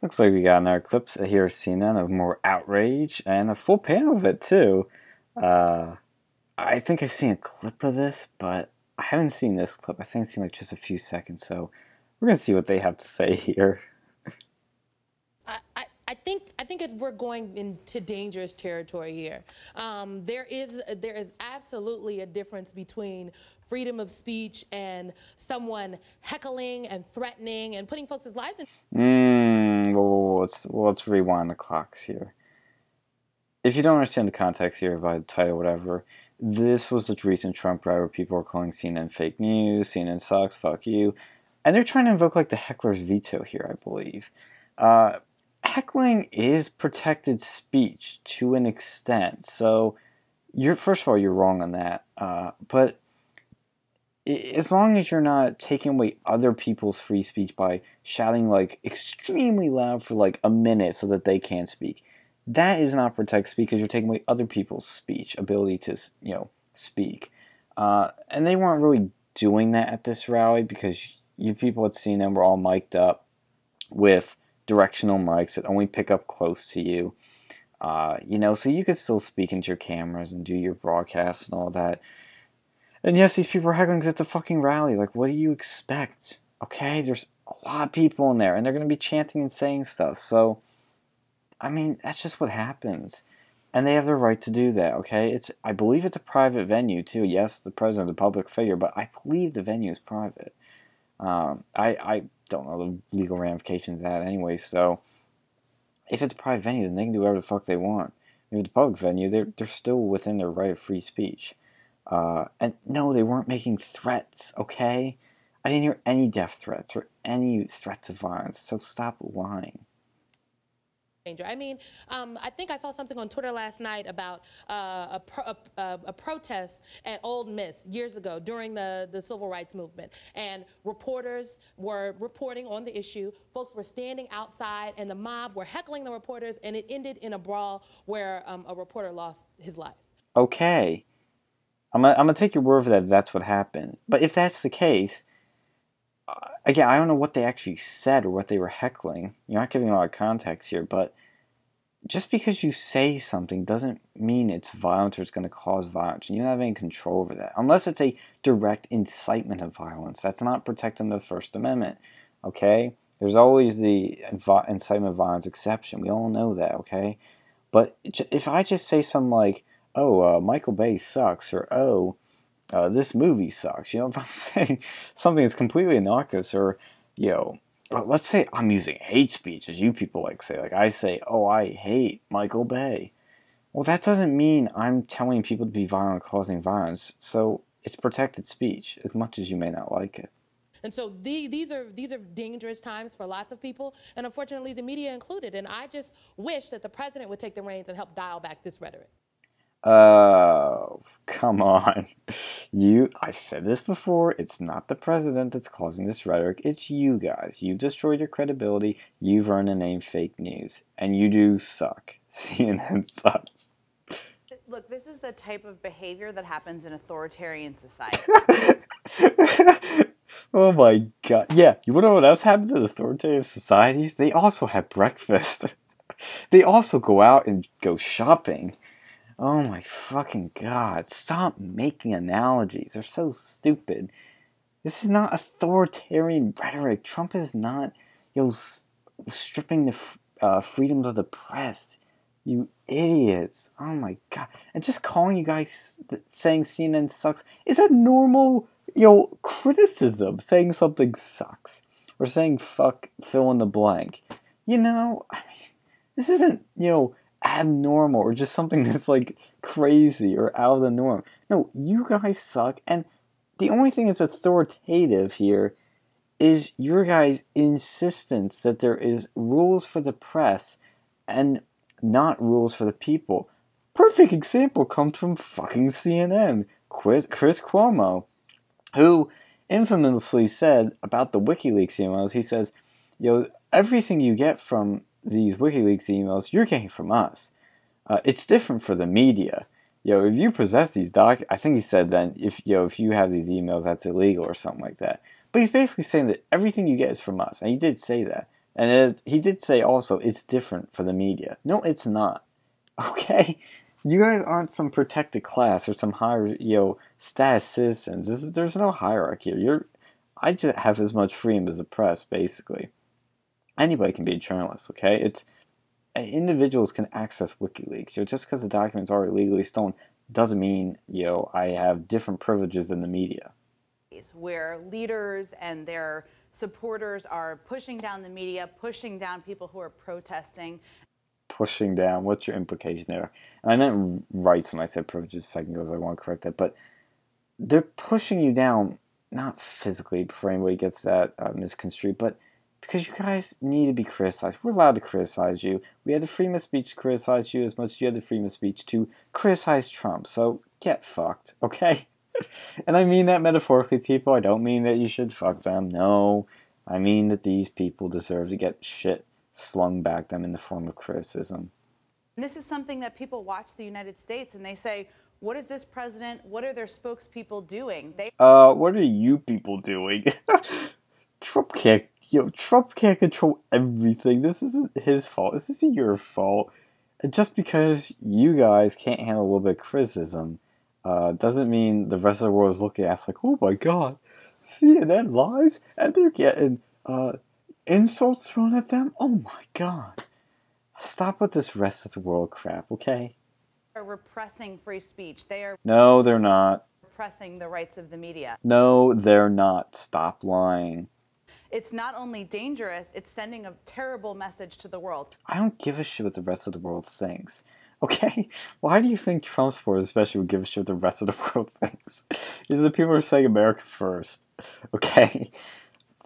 Looks like we got another clip here of CNN of more outrage and a full panel of it too. Uh, I think I've seen a clip of this, but I haven't seen this clip. I think I've seen like just a few seconds, so we're gonna see what they have to say here. I, I, I think I think it, we're going into dangerous territory here. Um, there is there is absolutely a difference between freedom of speech and someone heckling and threatening and putting folks' lives in. Mm, well, let's well, let's rewind the clocks here. If you don't understand the context here by the title, whatever, this was the recent Trump rally where people are calling CNN fake news, CNN sucks, fuck you, and they're trying to invoke like the heckler's veto here, I believe. Uh, heckling is protected speech to an extent, so you're first of all you're wrong on that, uh, but as long as you're not taking away other people's free speech by shouting like extremely loud for like a minute so that they can't speak, that is not protect speech because you're taking away other people's speech ability to you know speak. Uh, and they weren't really doing that at this rally because you people seen them were all mic'd up with directional mics that only pick up close to you. Uh, you know, so you could still speak into your cameras and do your broadcasts and all that. And yes, these people are heckling because it's a fucking rally. Like, what do you expect? Okay, there's a lot of people in there, and they're going to be chanting and saying stuff. So, I mean, that's just what happens. And they have the right to do that, okay? It's I believe it's a private venue, too. Yes, the president's a public figure, but I believe the venue is private. Um, I, I don't know the legal ramifications of that anyway, so if it's a private venue, then they can do whatever the fuck they want. If it's a public venue, they're, they're still within their right of free speech. Uh, and no, they weren't making threats, okay? I didn't hear any death threats or any threats of violence, so stop lying. I mean, um, I think I saw something on Twitter last night about uh, a, pro- a, a, protest at Ole Miss years ago during the, the civil rights movement. And reporters were reporting on the issue. Folks were standing outside, and the mob were heckling the reporters, and it ended in a brawl where um, a reporter lost his life. Okay. I'm gonna, I'm gonna take your word for that. That's what happened. But if that's the case, uh, again, I don't know what they actually said or what they were heckling. You're not giving a lot of context here, but just because you say something doesn't mean it's violent or it's going to cause violence. You don't have any control over that. Unless it's a direct incitement of violence. That's not protecting the First Amendment. Okay? There's always the incitement of violence exception. We all know that, okay? But if I just say something like, oh, uh, Michael Bay sucks, or oh, uh, this movie sucks. You know, if I'm saying something that's completely innocuous, or you know, let's say I'm using hate speech, as you people like say. Like I say, oh, I hate Michael Bay. Well, that doesn't mean I'm telling people to be violent, causing violence. So it's protected speech, as much as you may not like it. And so the, these are these are dangerous times for lots of people, and unfortunately, the media included. And I just wish that the president would take the reins and help dial back this rhetoric. Oh, come on. You, I've said this before, it's not the president that's causing this rhetoric, it's you guys. You've destroyed your credibility, you've earned the name fake news, and you do suck. CNN sucks. Look, this is the type of behavior that happens in authoritarian society. oh my god. Yeah, you wanna know what else happens in authoritarian societies? They also have breakfast. they also go out and go shopping. Oh my fucking god. Stop making analogies. They're so stupid. This is not authoritarian rhetoric. Trump is not, you know, stripping the uh, freedoms of the press. You idiots. Oh my god. And just calling you guys saying CNN sucks is a normal, you know, criticism. Saying something sucks. Or saying fuck fill in the blank. You know, I mean, this isn't, you know, abnormal or just something that's like crazy or out of the norm. No, you guys suck. And the only thing that's authoritative here is your guys' insistence that there is rules for the press and not rules for the people. Perfect example comes from fucking CNN. Chris, Cuomo, who infamously said about the WikiLeaks emails, he says, you know, everything you get from these WikiLeaks emails, you're getting from us. Uh, it's different for the media. You know, if you possess these doc, I think he said then if you know if you have these emails, that's illegal or something like that. But he's basically saying that everything you get is from us, and he did say that. And he did say also it's different for the media. No, it's not. Okay, you guys aren't some protected class or some higher you know status citizens. Is, there's no hierarchy. You're I just have as much freedom as the press, basically. Anybody can be a journalist. Okay, it's individuals can access WikiLeaks. You know, just because the documents are illegally stolen doesn't mean you know I have different privileges than the media. Where leaders and their supporters are pushing down the media, pushing down people who are protesting, pushing down. What's your implication there? And I meant rights when I said privileges a second ago, so I want to correct that. But they're pushing you down, not physically, before anybody gets that uh, misconstrued, but because you guys need to be criticized. We're allowed to criticize you. We had the freedom of speech to criticize you as much as you had the freedom of speech to criticize Trump. So get fucked, okay? and I mean that metaphorically, people. I don't mean that you should fuck them. No. I mean that these people deserve to get shit slung back them in the form of criticism. And this is something that people watch the United States and they say, what is this president? What are their spokespeople doing? They Uh, what are you people doing? Trump can't you know, Trump can't control everything. This isn't his fault. This isn't your fault. And just because you guys can't handle a little bit of criticism, uh, doesn't mean the rest of the world is looking at us like, oh my god, CNN lies and they're getting uh, insults thrown at them? Oh my god. Stop with this rest of the world crap, okay? They're repressing free speech. They are No, they're not. repressing the rights of the media. No, they're not. Stop lying. It's not only dangerous, it's sending a terrible message to the world. I don't give a shit what the rest of the world thinks. Okay? Why do you think Trump supporters especially would give a shit what the rest of the world thinks? These are the people who are saying America first. Okay?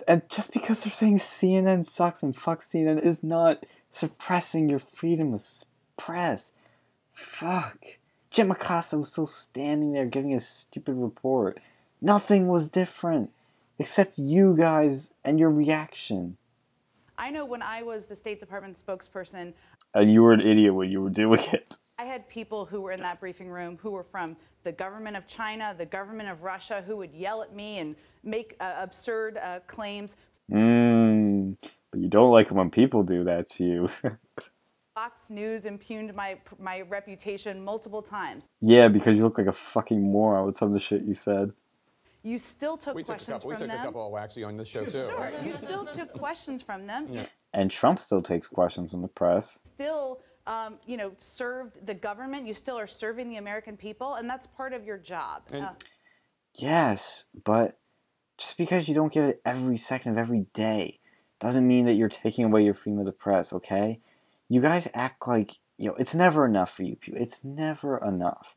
and just because they're saying CNN sucks and fuck CNN is not suppressing your freedom of press. Fuck. Jim Acosta was still standing there giving his stupid report. Nothing was different except you guys and your reaction. I know when I was the State Department spokesperson, and you were an idiot when you were doing it. I had people who were in that briefing room who were from the government of China, the government of Russia, who would yell at me and make uh, absurd uh, claims. Mm, but you don't like when people do that to you. Fox News impugned my my reputation multiple times. Yeah, because you look like a fucking moron with some of the shit you said. You still took we questions took a couple, from We took them. a couple of waxy on this show too. Sure, you still took questions from them. Yeah. And Trump still takes questions from the press. Still, um, you know, served the government. You still are serving the American people, and that's part of your job. And- Uh, Yes, but just because you don't get it every second of every day doesn't mean that you're taking away your freedom of the press, okay? You guys act like, you know, it's never enough for you people. It's never enough.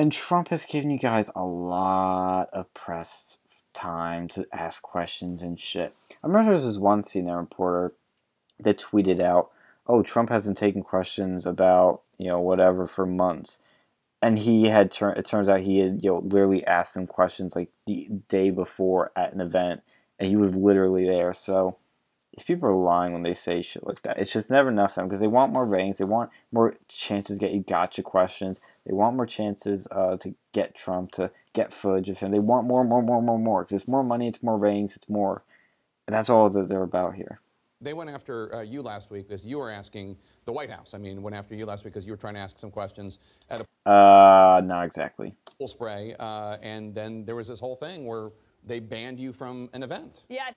And Trump has given you guys a lot of press time to ask questions and shit. I remember there was this one CNN reporter that tweeted out, "Oh, Trump hasn't taken questions about you know whatever for months," and he had turned. It turns out he had you know literally asked him questions like the day before at an event, and he was literally there. So if people are lying when they say shit like that, it's just never enough for them because they want more ratings, they want more chances to get you gotcha questions, they want more chances uh, to get Trump to get footage of him. They want more, more, more, more, more because it's more money, it's more ratings, it's more. And that's all that they're about here. They went after uh, you last week because you were asking the White House. I mean, went after you last week because you were trying to ask some questions at a Uh, not exactly. pool spray, uh, and then there was this whole thing where they banned you from an event. Yeah,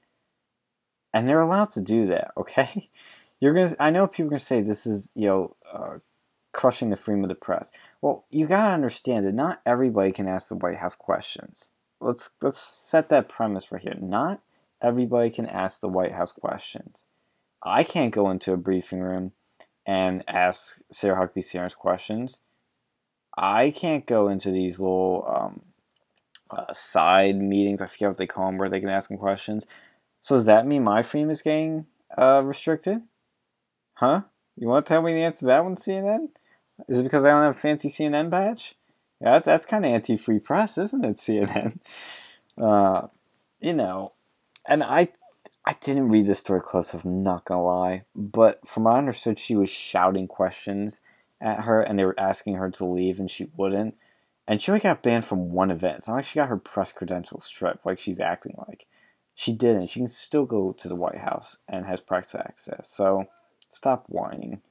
and they're allowed to do that. Okay, you're gonna. I know people are gonna say this is you know uh, crushing the freedom of the press. Well, you gotta understand that not everybody can ask the White House questions. Let's let's set that premise right here. Not everybody can ask the White House questions. I can't go into a briefing room and ask Sarah Huckabee Sanders questions. I can't go into these little um, uh, side meetings. I forget what they call them, where they can ask them questions. So does that mean my freedom is getting uh, restricted? Huh? You want to tell me the answer to that one, CNN? Is it because I don't have a fancy CNN badge? Yeah, that's, that's kind of anti-free press, isn't it, CNN? Uh, you know, and I I didn't read the story close, I'm not gonna lie, but from what I understood, she was shouting questions at her, and they were asking her to leave, and she wouldn't. And she only got banned from one event. It's not like she got her press credentials stripped, like she's acting like. She didn't. She can still go to the White House and has press access. So stop whining.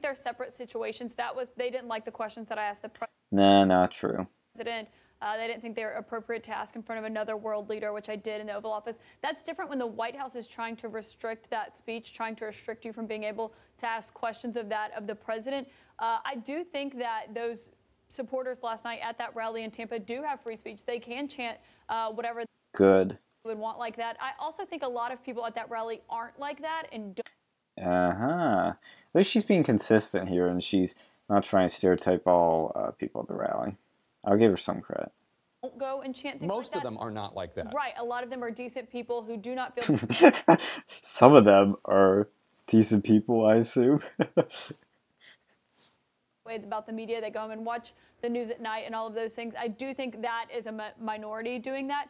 They're separate situations. That was they didn't like the questions that I asked the president. Nah, not true. president. Uh, they didn't think they were appropriate to ask in front of another world leader, which I did in the Oval Office. That's different when the White House is trying to restrict that speech, trying to restrict you from being able to ask questions of that of the president. Uh, I do think that those supporters last night at that rally in Tampa do have free speech. They can chant uh, whatever Good. Would want like that. I also think a lot of people at that rally aren't like that and don't. Uh huh. At least she's being consistent here, and she's not trying to stereotype all uh, people at the rally. I'll give her some credit. Don't go and chant things Most like of that. them are not like that. Right. A lot of them are decent people who do not feel some of them are decent people, I assume. way about the media. They go home and watch the news at night and all of those things. I do think that is a minority doing that.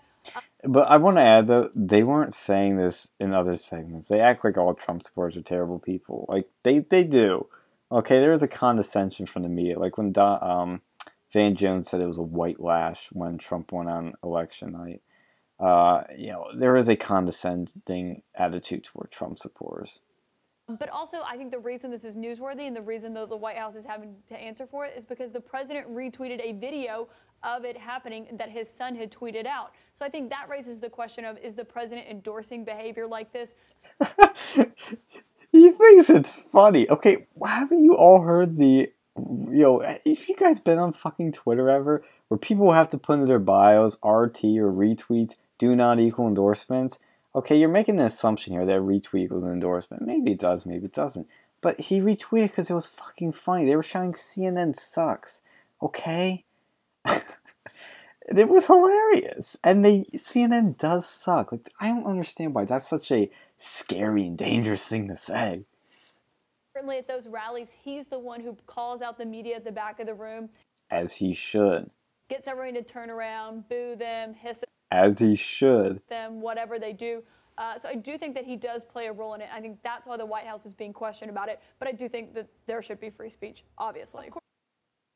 But I want to add though, they weren't saying this in other segments. They act like all Trump supporters are terrible people. Like they they do. Okay, there was a condescension from the media. Like when Don, um, Van Jones said it was a white lash when Trump won on election night. Uh, you know, there is a condescending attitude toward Trump supporters. But also, I think the reason this is newsworthy and the reason that the White House is having to answer for it is because the president retweeted a video of it happening that his son had tweeted out. So I think that raises the question of is the president endorsing behavior like this? He thinks it's funny. Okay, haven't you all heard the, you know, if you guys been on fucking Twitter ever, where people have to put in their bios RT or retweets do not equal endorsements? Okay, you're making an assumption here that retweet equals an endorsement. Maybe it does, maybe it doesn't. But he retweeted because it was fucking funny. They were shouting CNN sucks. Okay? It was hilarious. And they CNN does suck. Like I don't understand why that's such a scary and dangerous thing to say. Certainly at those rallies, he's the one who calls out the media at the back of the room, As he should. gets everyone to turn around, boo them, hiss at As he should. them, whatever they do. Uh, so I do think that he does play a role in it. I think that's why the White House is being questioned about it. But I do think that there should be free speech, obviously.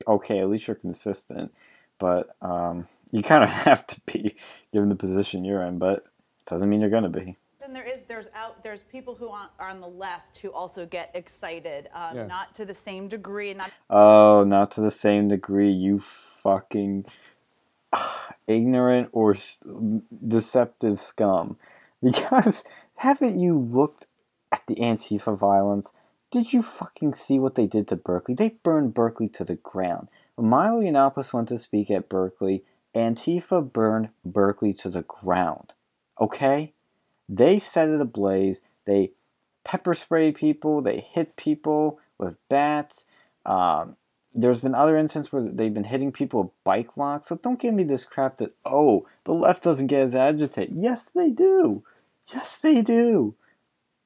Okay, at least you're consistent. But um, you kind of have to be, given the position you're in. But doesn't mean you're going to be. Then there is there's out there's people who are on the left who also get excited, um, Yeah. not to the same degree, not Oh, not to the same degree, you fucking ignorant or s- deceptive scum. Because haven't you looked at the Antifa violence? Did you fucking see what they did to Berkeley? They burned Berkeley to the ground. When Milo Yiannopoulos went to speak at Berkeley, Antifa burned Berkeley to the ground. Okay? They set it ablaze. They pepper sprayed people. They hit people with bats. Um, there's been other instances where they've been hitting people with bike locks. So don't give me this crap that, oh, the left doesn't get as agitated. Yes, they do. Yes, they do.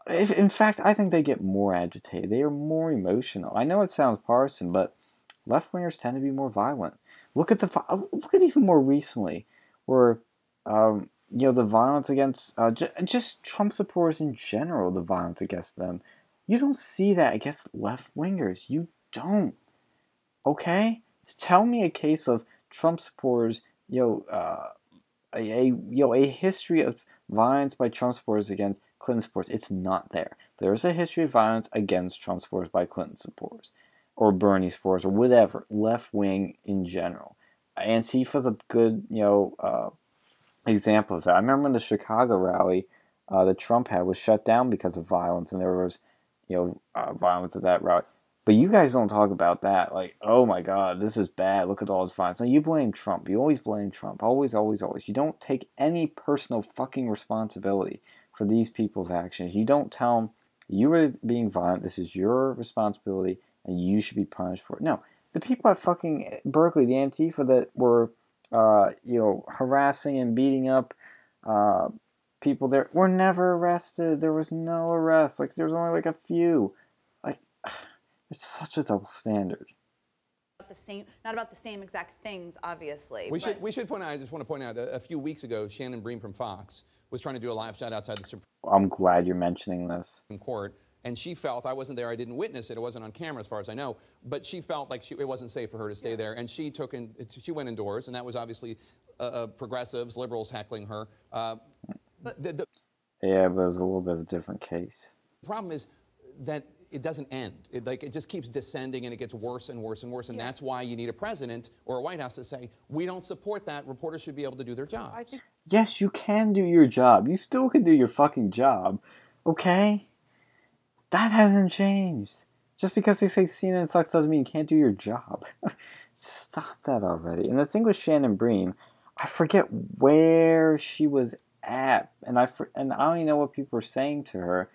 If, in fact, I think they get more agitated. They are more emotional. I know it sounds partisan, but left wingers tend to be more violent. Look at the look at even more recently, where um, you know the violence against uh, just Trump supporters in general. The violence against them, you don't see that against left wingers. You don't. Okay, tell me a case of Trump supporters. You know, uh, a, a you know a history of violence by Trump supporters against Clinton supporters. It's not there. There is a history of violence against Trump supporters by Clinton supporters or Bernie supporters or whatever left wing in general. Antifa's a good you know uh, example of that. I remember when the Chicago rally uh, that Trump had was shut down because of violence, and there was you know uh, violence at that rally. But you guys don't talk about that. Like, oh my God, this is bad. Look at all this violence. No, you blame Trump. You always blame Trump. Always, always, always. You don't take any personal fucking responsibility for these people's actions. You don't tell them you were being violent. This is your responsibility, and you should be punished for it. No, the people at fucking Berkeley, the Antifa that were, uh, you know, harassing and beating up uh, people there were never arrested. There was no arrest. Like, there was only like a few. Like, it's such a double standard. about the same not about the same exact things, obviously. We but- should, we should point out, I just want to point out, a, a few weeks ago, Shannon Bream from Fox was trying to do a live shot outside the Supreme I'm glad you're mentioning this. Court, and she felt, I wasn't there, I didn't witness it, it wasn't on camera as far as I know, but she felt like she, it wasn't safe for her to stay there, and she took in, she went indoors, and that was obviously uh, uh, progressives, liberals heckling her. Uh, The, the Yeah, but it was a little bit of a different case. The problem is that it doesn't end. It, like it just keeps descending and it gets worse and worse and worse. And that's why you need a president or a White House to say, we don't support that. Reporters should be able to do their job. Think Yes, you can do your job. You still can do your fucking job. Okay? That hasn't changed. Just because they say CNN sucks doesn't mean you can't do your job. Stop that already. And the thing with Shannon Bream, I forget where she was at, and I and I don't even know what people were saying to her.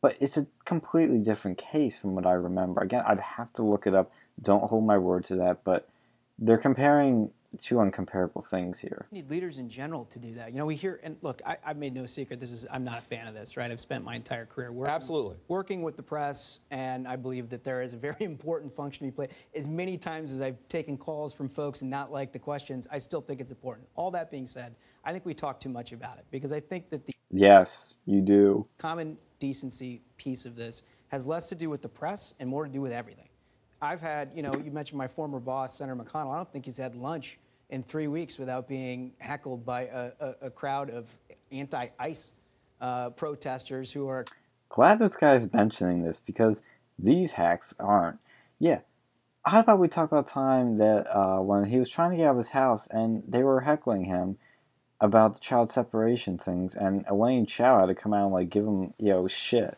But it's a completely different case from what I remember. Again, I'd have to look it up. Don't hold my word to that. But they're comparing two uncomparable things here. we need leaders in general to do that. You know, we hear and look. I, I've made no secret. This is I'm not a fan of this, right? I've spent my entire career working, Absolutely. working with the press, and I believe that there is a very important function to play. As many times as I've taken calls from folks and not liked the questions, I still think it's important. All that being said, I think we talk too much about it because I think that the Yes, you do. common decency piece of this has less to do with the press and more to do with everything. I've had, you know, you mentioned my former boss, Senator McConnell. I don't think he's had lunch in three weeks without being heckled by a, a, a crowd of anti-ICE uh, protesters who are Glad this guy's mentioning this because these hacks aren't. Yeah. How about we talk about time that uh, when he was trying to get out of his house and they were heckling him about the child separation things, and Elaine Chao had to come out and like give him you know shit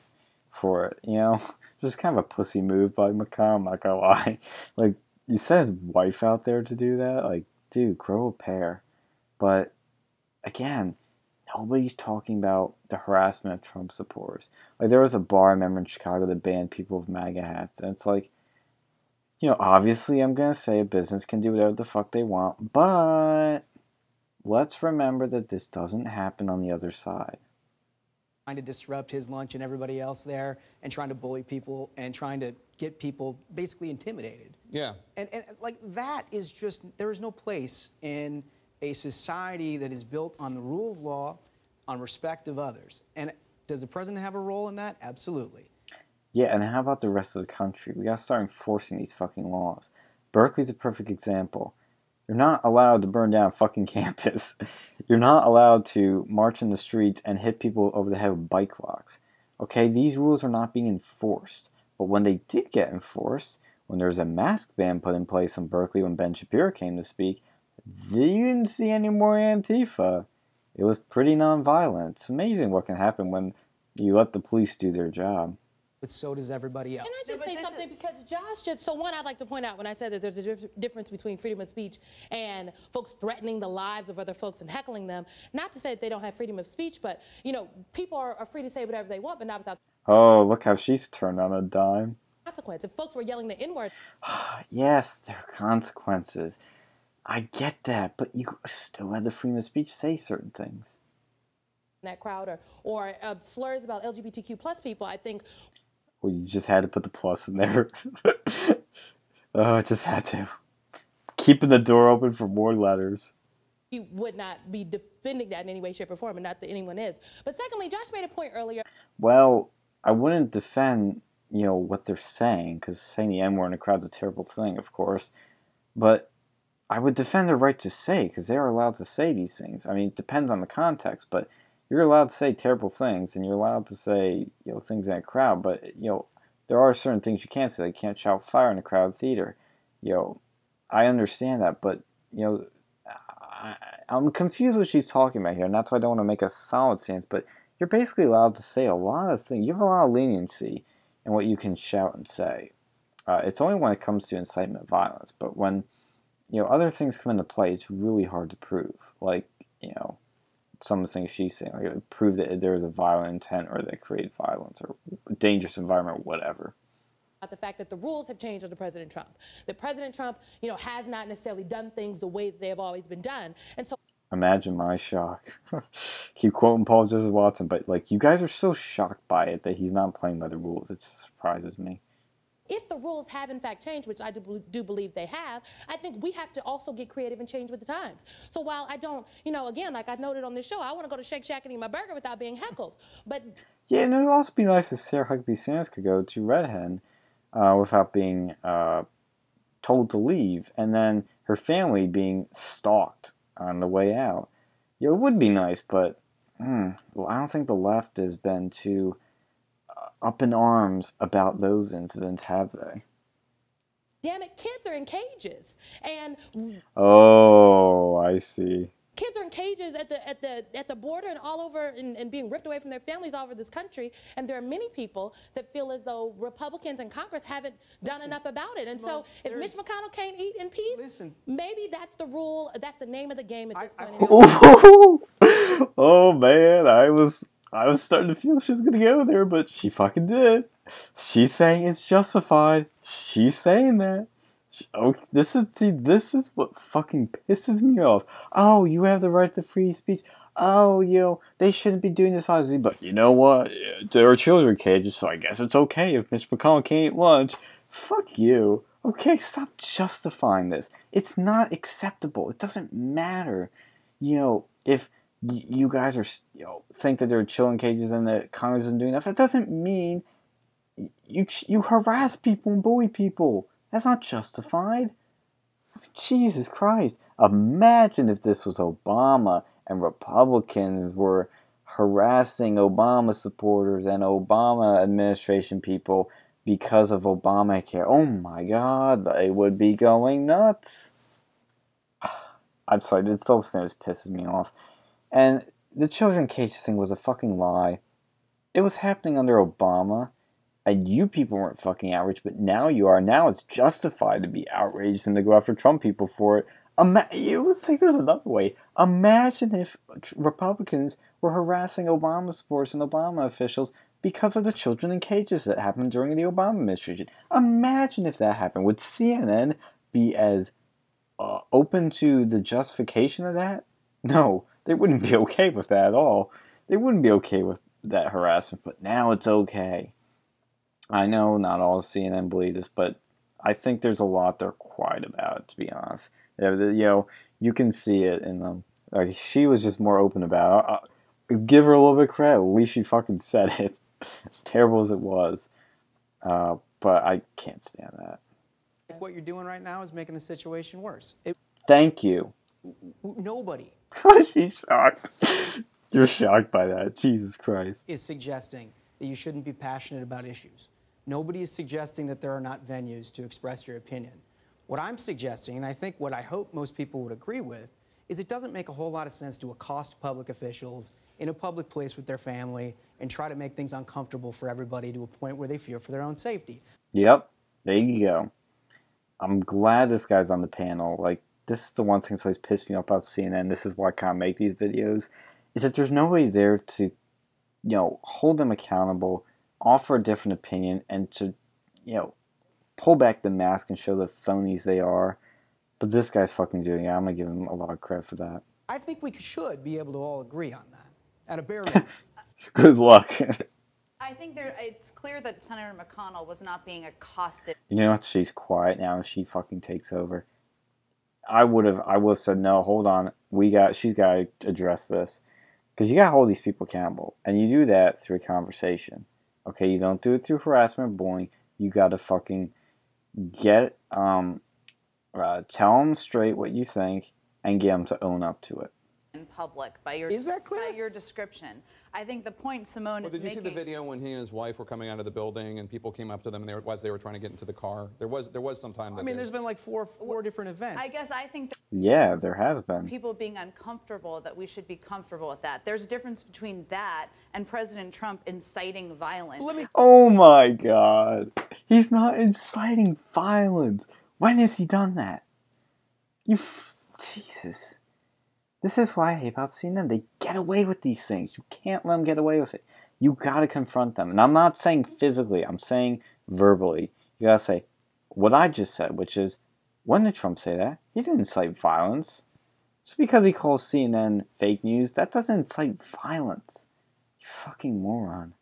for it. You know, just kind of a pussy move by McConnell. I'm not gonna lie. Like you sent his wife out there to do that. Like, grow a pair. But again, nobody's talking about the harassment of Trump supporters. Like there was a bar I remember in Chicago that banned people with MAGA hats, and it's like, you know, obviously I'm gonna say a business can do whatever the fuck they want, but let's remember that this doesn't happen on the other side. trying to disrupt his lunch and everybody else there and trying to bully people and trying to get people basically intimidated. Yeah. And, and like that is just, there is no place in a society that is built on the rule of law, on respect of others. And does the president have a role in that? Absolutely. Yeah, and how about the rest of the country? We gotta start enforcing these fucking laws. Berkeley's a perfect example. You're not allowed to burn down fucking campus. You're not allowed to march in the streets and hit people over the head with bike locks. Okay, these rules are not being enforced. But when they did get enforced, when there was a mask ban put in place in Berkeley when Ben Shapiro came to speak, you didn't see any more Antifa. It was pretty nonviolent. It's amazing what can happen when you let the police do their job. But so does everybody else. Can I just say something? Because Josh just, so one, I'd like to point out when I said that there's a dif- difference between freedom of speech and folks threatening the lives of other folks and heckling them. Not to say that they don't have freedom of speech, but, you know, people are, are free to say whatever they want, but not without Oh, look how she's turned on a dime. consequence. If folks were yelling the N word, Yes, there are consequences. I get that, but you still had the freedom of speech to say certain things. in that crowd or, or uh, slurs about LGBTQ plus people, I think Well, you just had to put the plus in there. oh, just had to. Keeping the door open for more letters. we would not be defending that in any way, shape, or form, and not that anyone is. But secondly, Josh made a point earlier Well, I wouldn't defend, you know, what they're saying, because saying the N word in a crowd's a terrible thing, of course. But I would defend their right to say, because they are allowed to say these things. I mean, it depends on the context, but you're allowed to say terrible things, and you're allowed to say, you know, things in a crowd. But you know, there are certain things you can't say. Like, you can't shout fire in a crowd theater. You know, I understand that, but you know, I, I'm confused what she's talking about here, and that's why I don't want to make a solid stance. But you're basically allowed to say a lot of things. You have a lot of leniency in what you can shout and say. Uh, it's only when it comes to incitement violence, but when you know other things come into play, it's really hard to prove. Like you know, some of the things she's saying, like prove that there was a violent intent or that created violence or dangerous environment, whatever. about the fact that the rules have changed under President Trump. That President Trump, you know, has not necessarily done things the way that they have always been done. And so Imagine my shock. Keep quoting Paul Joseph Watson, but like you guys are so shocked by it that he's not playing by the rules. It surprises me. if the rules have in fact changed, which I do, do believe they have, I think we have to also get creative and change with the times. So while I don't, you know, again, like I noted on this show, I want to go to Shake Shack and eat my burger without being heckled. But Yeah, and it would also be nice if Sarah Huckabee Sanders could go to Red Hen uh, without being uh, told to leave, and then her family being stalked on the way out. Yeah, it would be nice, but well, I don't think the left has been too uh, up in arms about those incidents, have they? Damn it, kids are in cages. And Oh, I see. Kids are in cages at the at the at the border and all over and, and being ripped away from their families all over this country. And there are many people that feel as though Republicans in Congress haven't done enough about it. And so if Mitch McConnell can't eat in peace, Listen. maybe that's the rule, that's the name of the game at this I- point. I- in oh man, I was I was starting to feel she was gonna go there, but she fucking did. She's saying it's justified. She's saying that. Oh, this is see, this is what fucking pisses me off. Oh, you have the right to free speech. Oh, you know, they shouldn't be doing this, obviously, but you know what? Uh, there are children cages, so I guess it's okay if Mitch McConnell can't eat lunch. Fuck you. Okay, stop justifying this. It's not acceptable. It doesn't matter. You know, if you guys are, you know, think that there are children cages and that Congress isn't doing enough, that doesn't mean you you harass people and bully people. That's not justified. Jesus Christ. Imagine if this was Obama and Republicans were harassing Obama supporters and Obama administration people because of Obamacare. Oh my god, they would be going nuts. I'm sorry, it still still pisses me off. And the children cages thing was a fucking lie. It was happening under Obama, and you people weren't fucking outraged, but now you are. Now it's justified to be outraged and to go after Trump people for it. Ima- let's take this another way. Imagine if Republicans were harassing Obama supporters and Obama officials because of the children in cages that happened during the Obama administration. Imagine if that happened. Would CNN be as uh, open to the justification of that? No, they wouldn't be okay with that at all. They wouldn't be okay with that harassment, but now it's okay. I know not all CNN believe this, but I think there's a lot they're quiet about to be honest. You know, you can see it in them. Like, she was just more open about it. Uh, give her a little bit of credit. At least she fucking said it. As terrible as it was. Uh, but I can't stand that. What you're doing right now is making the situation worse. It, Thank you. nobody She's shocked. You're shocked by that. Jesus Christ. is suggesting that you shouldn't be passionate about issues. Nobody is suggesting that there are not venues to express your opinion. What I'm suggesting, and I think what I hope most people would agree with, is it doesn't make a whole lot of sense to accost public officials in a public place with their family and try to make things uncomfortable for everybody to a point where they fear for their own safety. Yep. There you go. I'm glad this guy's on the panel. Like, this is the one thing that's always pissed me off about CNN. This is why I can't make these videos. Is that there's nobody there to, you know, hold them accountable, offer a different opinion, and to, you know, pull back the mask and show the phonies they are. But this guy's fucking doing it. I'm gonna give him a lot of credit for that. I think we should be able to all agree on that. At a bare minimum. Good luck. I think there, it's clear that Senator McConnell was not being accosted You know what? She's quiet now and she fucking takes over. I would have I would have said no, hold on. We got she's got to address this. Cuz you got to hold these people accountable. And you do that through a conversation. Okay, you don't do it through harassment bullying. You got to fucking get um uh, tell them straight what you think and get them to own up to it. In public by your Is that clear? by your description. I think the point Simone Well, is did you see the video when he and his wife were coming out of the building and people came up to them and they were, as they were trying to get into the car? There was there was some time. That I mean, they- there's been like four, four different events. I guess I think that Yeah, there has been. people being uncomfortable that we should be comfortable with that. There's a difference between that and President Trump inciting violence. Let me Oh my god. He's not inciting violence. When has he done that? You. F- Jesus. This is why I hate about CNN. They get away with these things. You can't let them get away with it. You gotta confront them. And I'm not saying physically, I'm saying verbally. You gotta say what I just said, which is when did Trump say that? He didn't incite violence. Just because he calls CNN fake news, that doesn't incite violence. You fucking moron.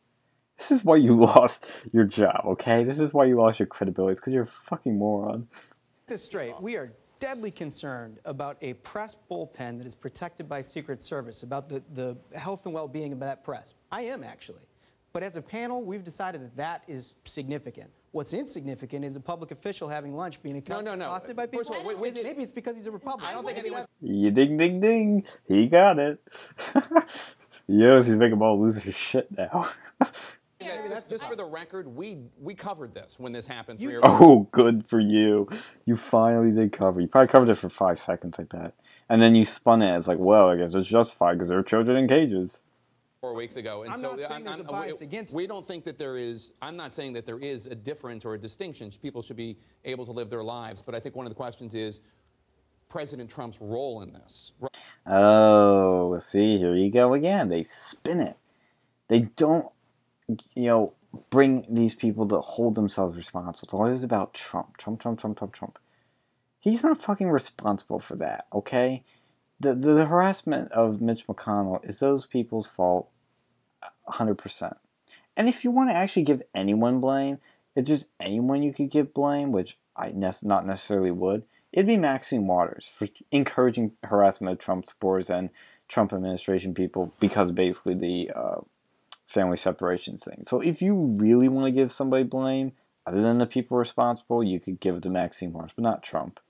This is why you lost your job, okay? This is why you lost your credibility. Because you're a fucking moron. this straight. We are deadly concerned about a press bullpen that is protected by Secret Service, about the, the health and well-being of that press. I am actually. But as a panel, we've decided that that is significant. What's insignificant is a public official having lunch being accosted No, no, no. accosted by people. First of all, wait, wait, maybe it's because he's a Republican. I don't think Maybe anyone- You ding ding ding. He got it. Yes, he's making them all lose their shit now. Yeah, just, just for the record, we we covered this when this happened. You three oh, good for you. You finally did cover. You probably covered it for five seconds like that. And then you spun it as like, well, I guess it's justified because there are children in cages. four weeks ago. And I'm so not saying there's a bias we, against we don't think that there is. I'm not saying that there is a difference or a distinction. People should be able to live their lives. But I think one of the questions is President Trump's role in this. Oh, see, here you go again. They spin it. They don't, you know, bring these people to hold themselves responsible. It's always about Trump, Trump, Trump, Trump, Trump, Trump. He's not fucking responsible for that, okay? The, the, the harassment of Mitch McConnell is those people's fault 100%. And if you want to actually give anyone blame, if there's anyone you could give blame, which I ne- not necessarily would, it'd be Maxine Waters for encouraging harassment of Trump supporters and Trump administration people because basically the uh, family separations thing. So if you really want to give somebody blame, other than the people responsible, you could give it to Maxine Waters, but not Trump.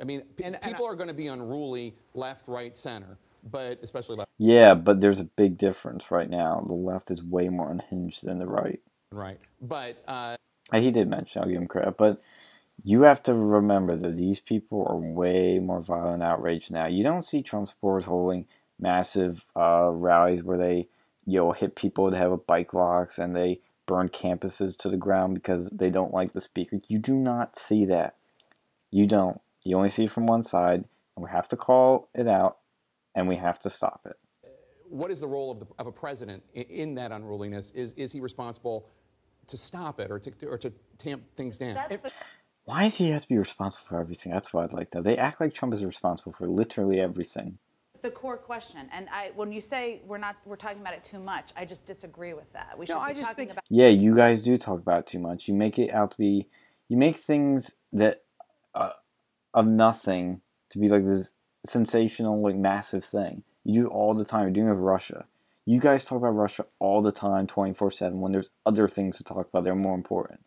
I mean, p- And- and people are going to be unruly, left, right, center, but especially left Yeah, but there's a big difference right now. The left is way more unhinged than the right. right. But uh, Uh, He did mention, I'll give him credit, but you have to remember that these people are way more violent outraged now. You don't see Trump supporters holding massive uh, rallies where they, you know, hit people that have bike locks and they burn campuses to the ground because they don't like the speaker. You do not see that. You don't. You only see it from one side, and we have to call it out, and we have to stop it. what is the role of, the, of a president in, in that unruliness? Is, is he responsible to stop it or to, or to tamp things down? That's the Why does he have to be responsible for everything? That's what I'd like to know. They act like Trump is responsible for literally everything. The core question. And I, when you say we're not, we're talking about it too much, I just disagree with that. We should No, be I just talking think- about. Yeah, you guys do talk about it too much. You make it out to be, you make things that uh, of nothing to be like this sensational, like massive thing. You do it all the time. You're doing it with Russia. You guys talk about Russia all the time, 24 7, when there's other things to talk about that are more important.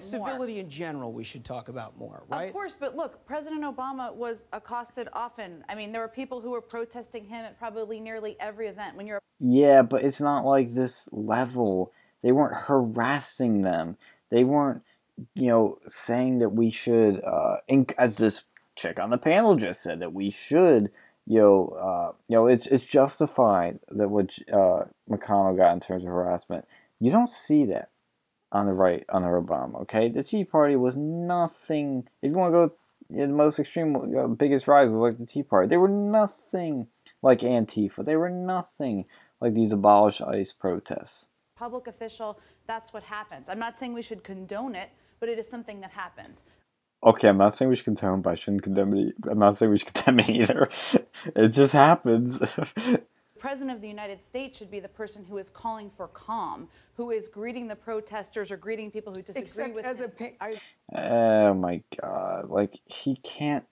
More. Civility in general, we should talk about more, right? Of course, but look, President Obama was accosted often. I mean, there were people who were protesting him at probably nearly every event. When you're Yeah, but it's not like this level. They weren't harassing them. They weren't, you know, saying that we should, uh, inc- as this chick on the panel just said, that we should, you know, uh, you know, it's it's justified that what uh, McConnell got in terms of harassment. You don't see that on the right under Obama. Okay, the Tea Party was nothing. If you want to go, yeah, the most extreme, uh, biggest rise was like the Tea Party. They were nothing like Antifa. They were nothing like these abolish ICE protests. public official, that's what happens. I'm not saying we should condone it, but it is something that happens. Okay, I'm not saying we should condone, but I shouldn't condemn it. I'm not saying we should condemn it either. It just happens. The President of the United States should be the person who is calling for calm, who is greeting the protesters or greeting people who disagree Except with as a, him. pa- I, oh my god! Like he can't,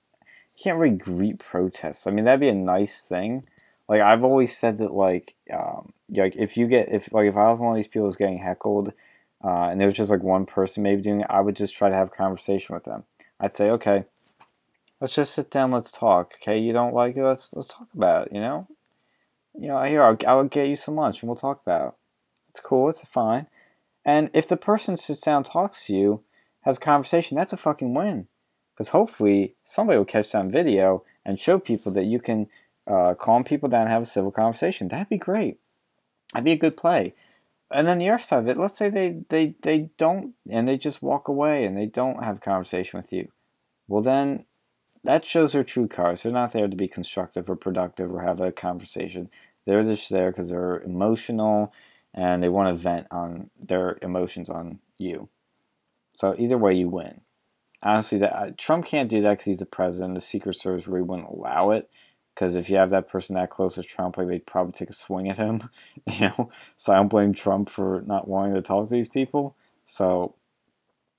he can't really greet protests. I mean, that'd be a nice thing. Like I've always said that, like, um, like if you get if like if I was one of these people who's getting heckled, uh, and there was just like one person maybe doing it, I would just try to have a conversation with them. I'd say, okay, let's just sit down, let's talk. Okay, you don't like it, let's let's talk about it. You know, you know, here I'll I'll get you some lunch and we'll talk about. It. It's cool, it's fine. And if the person sits down, talks to you, has a conversation, that's a fucking win. Because hopefully somebody will catch that on video and show people that you can uh, calm people down and have a civil conversation. That'd be great. That'd be a good play. And then the other side of it, let's say they, they, they don't, and they just walk away and they don't have a conversation with you. Well, then that shows their true colors. They're not there to be constructive or productive or have a conversation. They're just there because they're emotional and they want to vent on their emotions on you. So either way, you win. Honestly, that uh, Trump can't do that because he's the president. The Secret Service really wouldn't allow it. Because if you have that person that close to Trump, like they'd probably take a swing at him. You know, so I don't blame Trump for not wanting to talk to these people. So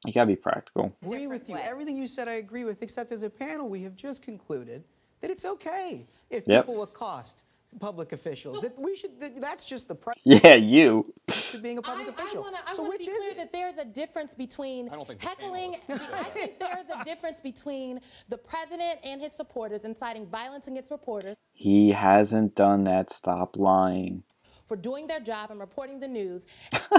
you gotta be practical. agree with you. way. Everything you said, I agree with, except as a panel, we have just concluded that it's okay if Yep. people accost public officials. that we should. That, that's just the price Yeah, you. to being a public I, official. I wanna, I so wanna which be is clear it? that there's a difference between I don't think heckling. I think there's a difference between the president and his supporters inciting violence against reporters He hasn't done that. Stop lying. For doing their job and reporting the news.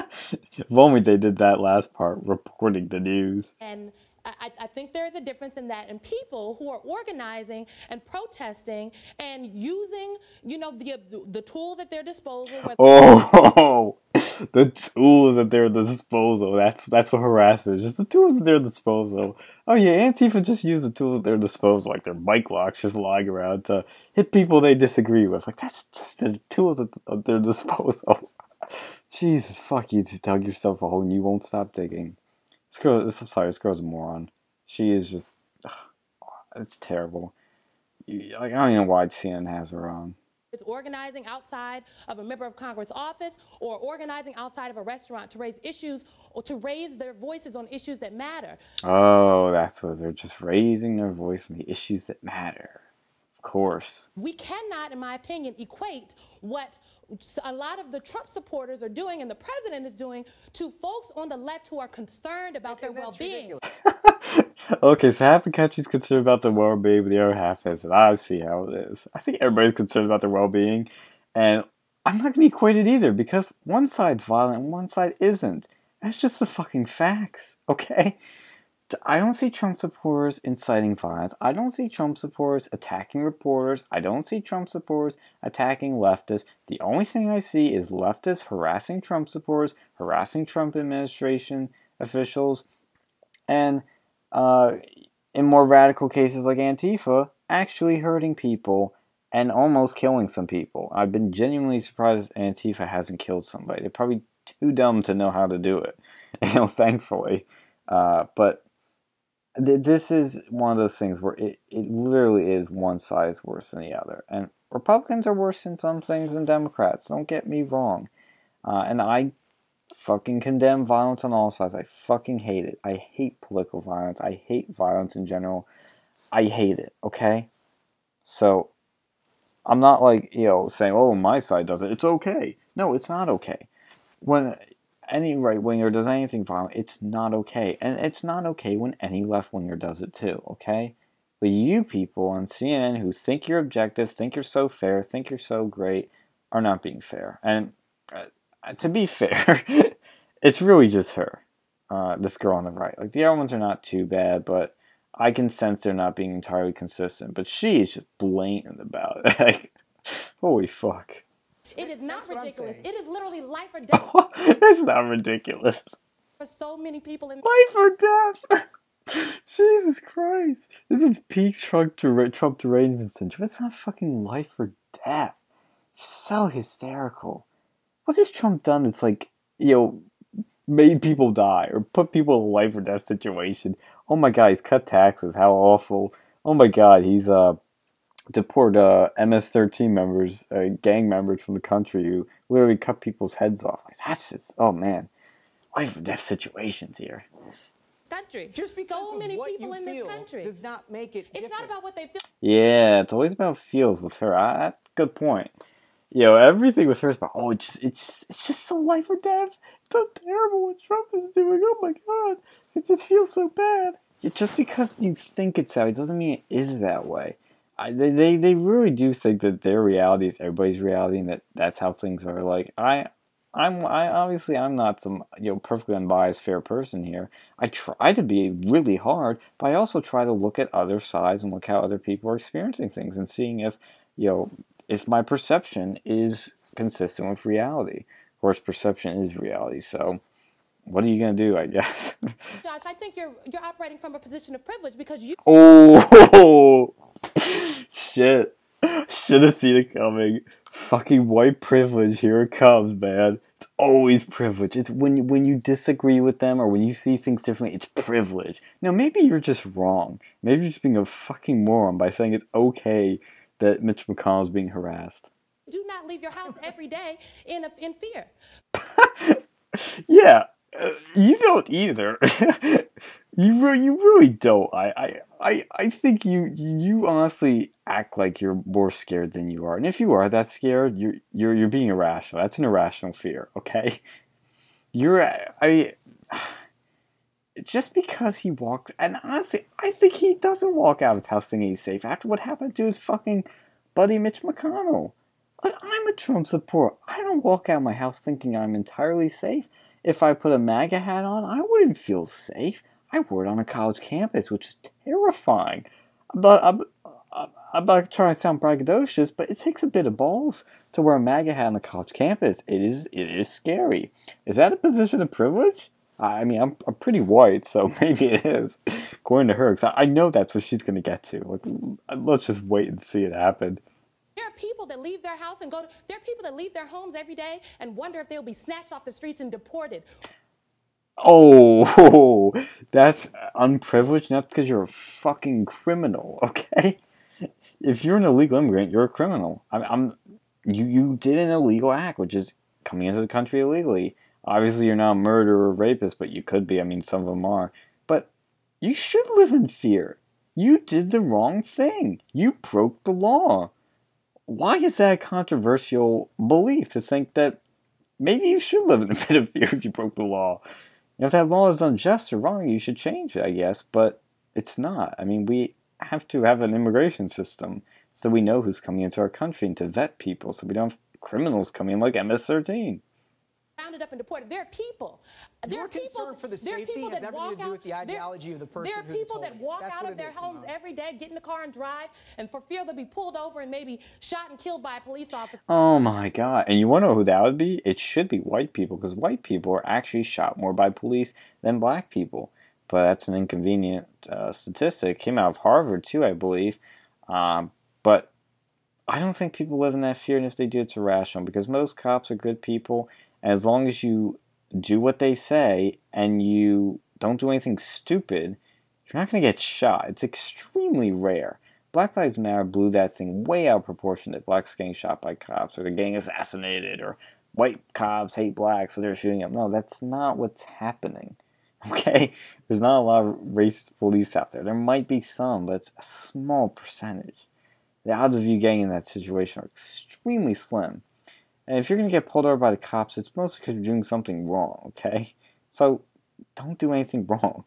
If only they did that last part, reporting the news. And I, I think there is a difference in that. And people who are organizing and protesting and using, you know, the the tools at their disposal. Oh, the tools at their disposal. That's that's what harassment is. Just the tools at their disposal. Oh yeah, Antifa just use the tools at their disposal, like their bike locks, just lying around to hit people they disagree with. Like that's just the tools at, at their disposal. Jesus, fuck you! You dug yourself a hole and you won't stop digging. This girl, this, I'm sorry, this girl's a moron. She is just, ugh, it's terrible. Like I don't even know why CNN has her on. It's organizing outside of a member of Congress office or organizing outside of a restaurant to raise issues or to raise their voices on issues that matter. Oh, that's what they're just raising their voice on the issues that matter. Of course. We cannot, in my opinion, equate what a lot of the Trump supporters are doing and the president is doing to folks on the left who are concerned about their And well being. okay, so half the country's concerned about their well being, but the other half isn't. I see how it is. I think everybody's concerned about their well being, and I'm not going to equate it either because one side's violent and one side isn't. That's just the fucking facts, okay? I don't see Trump supporters inciting violence. I don't see Trump supporters attacking reporters. I don't see Trump supporters attacking leftists. The only thing I see is leftists harassing Trump supporters, harassing Trump administration officials, and uh, in more radical cases like Antifa, actually hurting people and almost killing some people. I've been genuinely surprised Antifa hasn't killed somebody. They're probably too dumb to know how to do it, you know, thankfully. Uh, but this is one of those things where it, it literally is one size worse than the other. And Republicans are worse in some things than Democrats, don't get me wrong. Uh, and I fucking condemn violence on all sides. I fucking hate it. I hate political violence. I hate violence in general. I hate it, okay? So I'm not like, you know, saying, oh, my side does it. It's okay. No, it's not okay. When any right winger does anything violent, it's not okay. And it's not okay when any left winger does it too, okay? But you people on CNN who think you're objective, think you're so fair, think you're so great, are not being fair. And uh, to be fair, it's really just her, uh, this girl on the right. Like the other ones are not too bad, but I can sense they're not being entirely consistent. But she is just blatant about it. like, holy fuck. It is not That's ridiculous. It is literally life or death That's not ridiculous. for so many people in Life or death. Jesus Christ. This is peak Trump, der- Trump derangement syndrome. It's not fucking life or death. So hysterical. What has Trump done that's like, you know, made people die or put people in a life or death situation? Oh my god, he's cut taxes. How awful. Oh my god, he's uh deport uh, MS-13 members, uh, gang members from the country who literally cut people's heads off. Like, that's just, oh man, life or death situations here. country. Just because so of many what people you in feel this country. does not make it. it's not about what they feel. Yeah, it's always about feels with her. I, that's a good point. You know, everything with her is about, oh, it's just, it's, just- it's just so life or death. It's so terrible what Trump is doing. Oh my god, it just feels so bad. It, just because you think it's that way doesn't mean it is that way. I, they, they, they really do think that their reality is everybody's reality and that that's how things are. Like, I, I'm, I obviously I'm not some you know perfectly unbiased fair person here. I try to be really hard, but I also try to look at other sides and look how other people are experiencing things and seeing if you know if my perception is consistent with reality. Of course, perception is reality. So, what are you gonna do? I guess. Josh, I think you're you're operating from a position of privilege because you oh shit! Should have seen it coming. Fucking white privilege. Here it comes, man. It's always privilege. It's when you, when you disagree with them or when you see things differently. It's privilege. Now maybe you're just wrong. Maybe you're just being a fucking moron by saying it's okay that Mitch McConnell's being harassed. do not leave your house every day in a, in fear. Yeah, Uh, you don't either. you re- you really don't. I, I I I think you you honestly act like you're more scared than you are. And if you are that scared, you're you're you're being irrational. That's an irrational fear. Okay. You're I. Just because he walks, and honestly, I think he doesn't walk out of his house thinking he's safe. After what happened to his fucking buddy Mitch McConnell. Like, I'm a Trump supporter. I don't walk out of my house thinking I'm entirely safe. If I put a MAGA hat on, I wouldn't feel safe. I wore it on a college campus, which is terrifying. Not, I'm, I'm not trying to sound braggadocious, but it takes a bit of balls to wear a MAGA hat on a college campus. It is, it is scary. Is that a position of privilege? I mean, I'm, I'm pretty white, so maybe it is, according to her. Because I know that's what she's going to get to. Like, let's just wait and see it happen. There are people that leave their house and go to, there are people that leave their homes every day and wonder if they'll be snatched off the streets and deported. Oh, that's unprivileged. That's because you're a fucking criminal, okay? If you're an illegal immigrant, you're a criminal. I'm, I'm you, you did an illegal act, which is coming into the country illegally. Obviously, you're not a murderer or rapist, but you could be. I mean, some of them are. But you should live in fear. You did the wrong thing. You broke the law. Why is that a controversial belief to think that maybe you should live in a bit of fear if you broke the law? if that law is unjust or wrong, you should change it, I guess, but it's not. I mean, we have to have an immigration system so we know who's coming into our country and to vet people so we don't have criminals coming in like MS 13 rounded up and deported. There are people. There are people. for the safety has everything to do with the ideology there, of the person. There are people that walk That's out of their homes every day, get in the car and drive, and for fear they'll be pulled over and maybe shot and killed by a police officer. Oh my god! And you want to know who that would be? It should be white people because white people are actually shot more by police than black people. But that's an inconvenient uh, statistic. Came out of Harvard too, I believe. Um, but I don't think people live in that fear, and if they do, it's irrational because most cops are good people as long as you do what they say and you don't do anything stupid, you're not going to get shot. It's extremely rare. Black Lives Matter blew that thing way out of proportion that blacks getting shot by cops or they're getting assassinated or white cops hate blacks so they're shooting them. No, that's not what's happening. Okay? There's not a lot of racist police out there. There might be some, but it's a small percentage. The odds of you getting in that situation are extremely slim. And if you're going to get pulled over by the cops, it's mostly because you're doing something wrong, okay? So don't do anything wrong.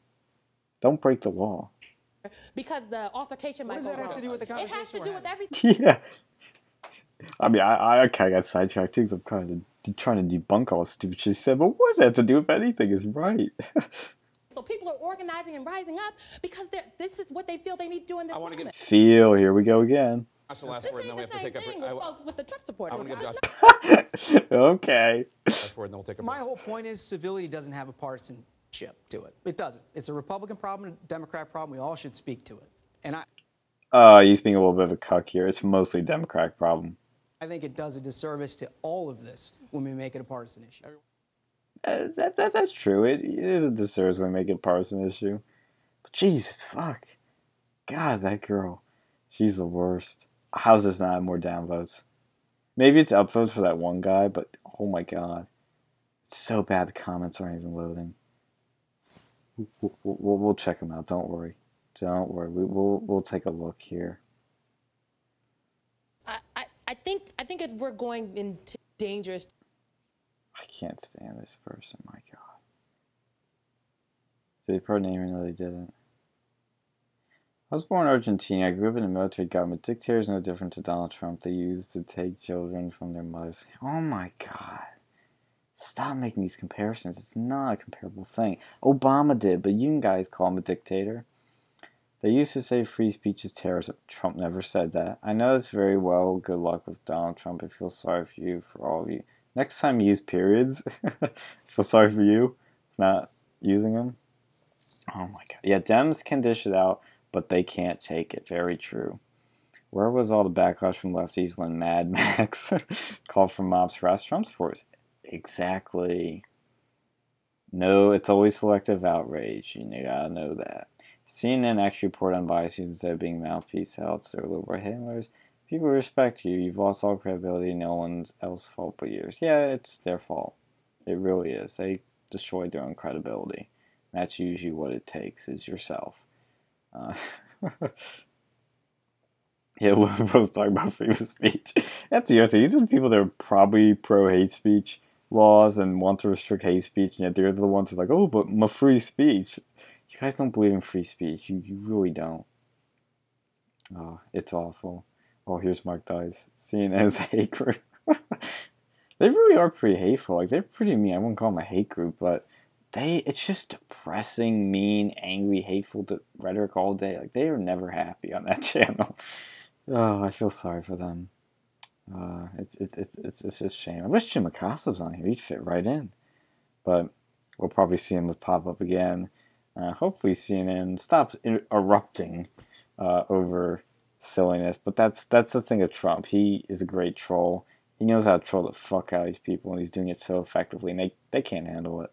Don't break the law. Because the altercation what might does that have to do with the conversation? It has to do with everything. Yeah. I mean, I, I kind of got sidetracked too because I'm trying to, trying to debunk all the stupid shit she said, but what does that have to do with anything? Is right. so people are organizing and rising up because this is what they feel they need to do in this I moment. Get... Feel, here we go again. That's the last this word, and then we have to take a break. With, folks with the Trump supporters. I want to give Josh. okay. Last word, and then we'll take a break. My whole point is civility doesn't have a partisanship to it. It doesn't. It's a Republican problem, a Democrat problem. We all should speak to it. And I. Uh, he's being a little bit of a cuck here. It's mostly a Democratic problem. I think it does a disservice to all of this when we make it a partisan issue. Uh, that, that, that's true. It, it is a disservice when we make it a partisan issue. But Jesus, fuck. God, that girl. She's the worst. How's this not more downvotes? Maybe it's upvotes for that one guy, but oh my god. It's so bad the comments aren't even loading. We'll, we'll, we'll check them out, don't worry. Don't worry, we, will we'll take a look here. I, I, I think I think it, we're going into dangerous. I can't stand this person, my god. Did they put name? No, they didn't. I was born in Argentina. I grew up in a military government. Dictators no different to Donald Trump. They used to take children from their mothers. Oh my God. Stop making these comparisons. It's not a comparable thing. Obama did, but you guys call him a dictator. They used to say free speech is terrorism. Trump never said that. I know this very well. Good luck with Donald Trump. I feel sorry for you, for all of you. Next time use periods, feel sorry for you for not using them. Oh my god. Yeah, Dems can dish it out but they can't take it. Very true. Where was all the backlash from lefties when Mad Max called for mobs to harass Trump supporters? Exactly. No, it's always selective outrage. You gotta know that. CNN actually reported on biases instead of being mouthpiece outs. They're liberal handlers. People respect you. You've lost all credibility. No one's else fault but yours. Yeah, it's their fault. It really is. They destroyed their own credibility. That's usually what it takes. Is yourself. Uh, yeah, liberals talking about freedom of speech. That's the other thing. These are the people that are probably pro hate speech laws and want to restrict hate speech, and yet they're the ones who are like, oh, but my free speech. You guys don't believe in free speech. You, you really don't. Oh, it's awful. Oh, here's Mark Dice. seen as a hate group. they really are pretty hateful. Like they're pretty mean. I wouldn't call them a hate group, but they it's just depressing, mean, angry, hateful rhetoric all day. Like they are never happy on that channel. Oh, I feel sorry for them. Uh, it's, it's it's it's it's just shame. I wish Jim Acosta was on here. He'd fit right in, but we'll probably see him pop up again. Uh, hopefully, CNN stops erupting uh, over silliness. But that's that's the thing of Trump. He is a great troll. He knows how to troll the fuck out of these people, and he's doing it so effectively, and they, they can't handle it.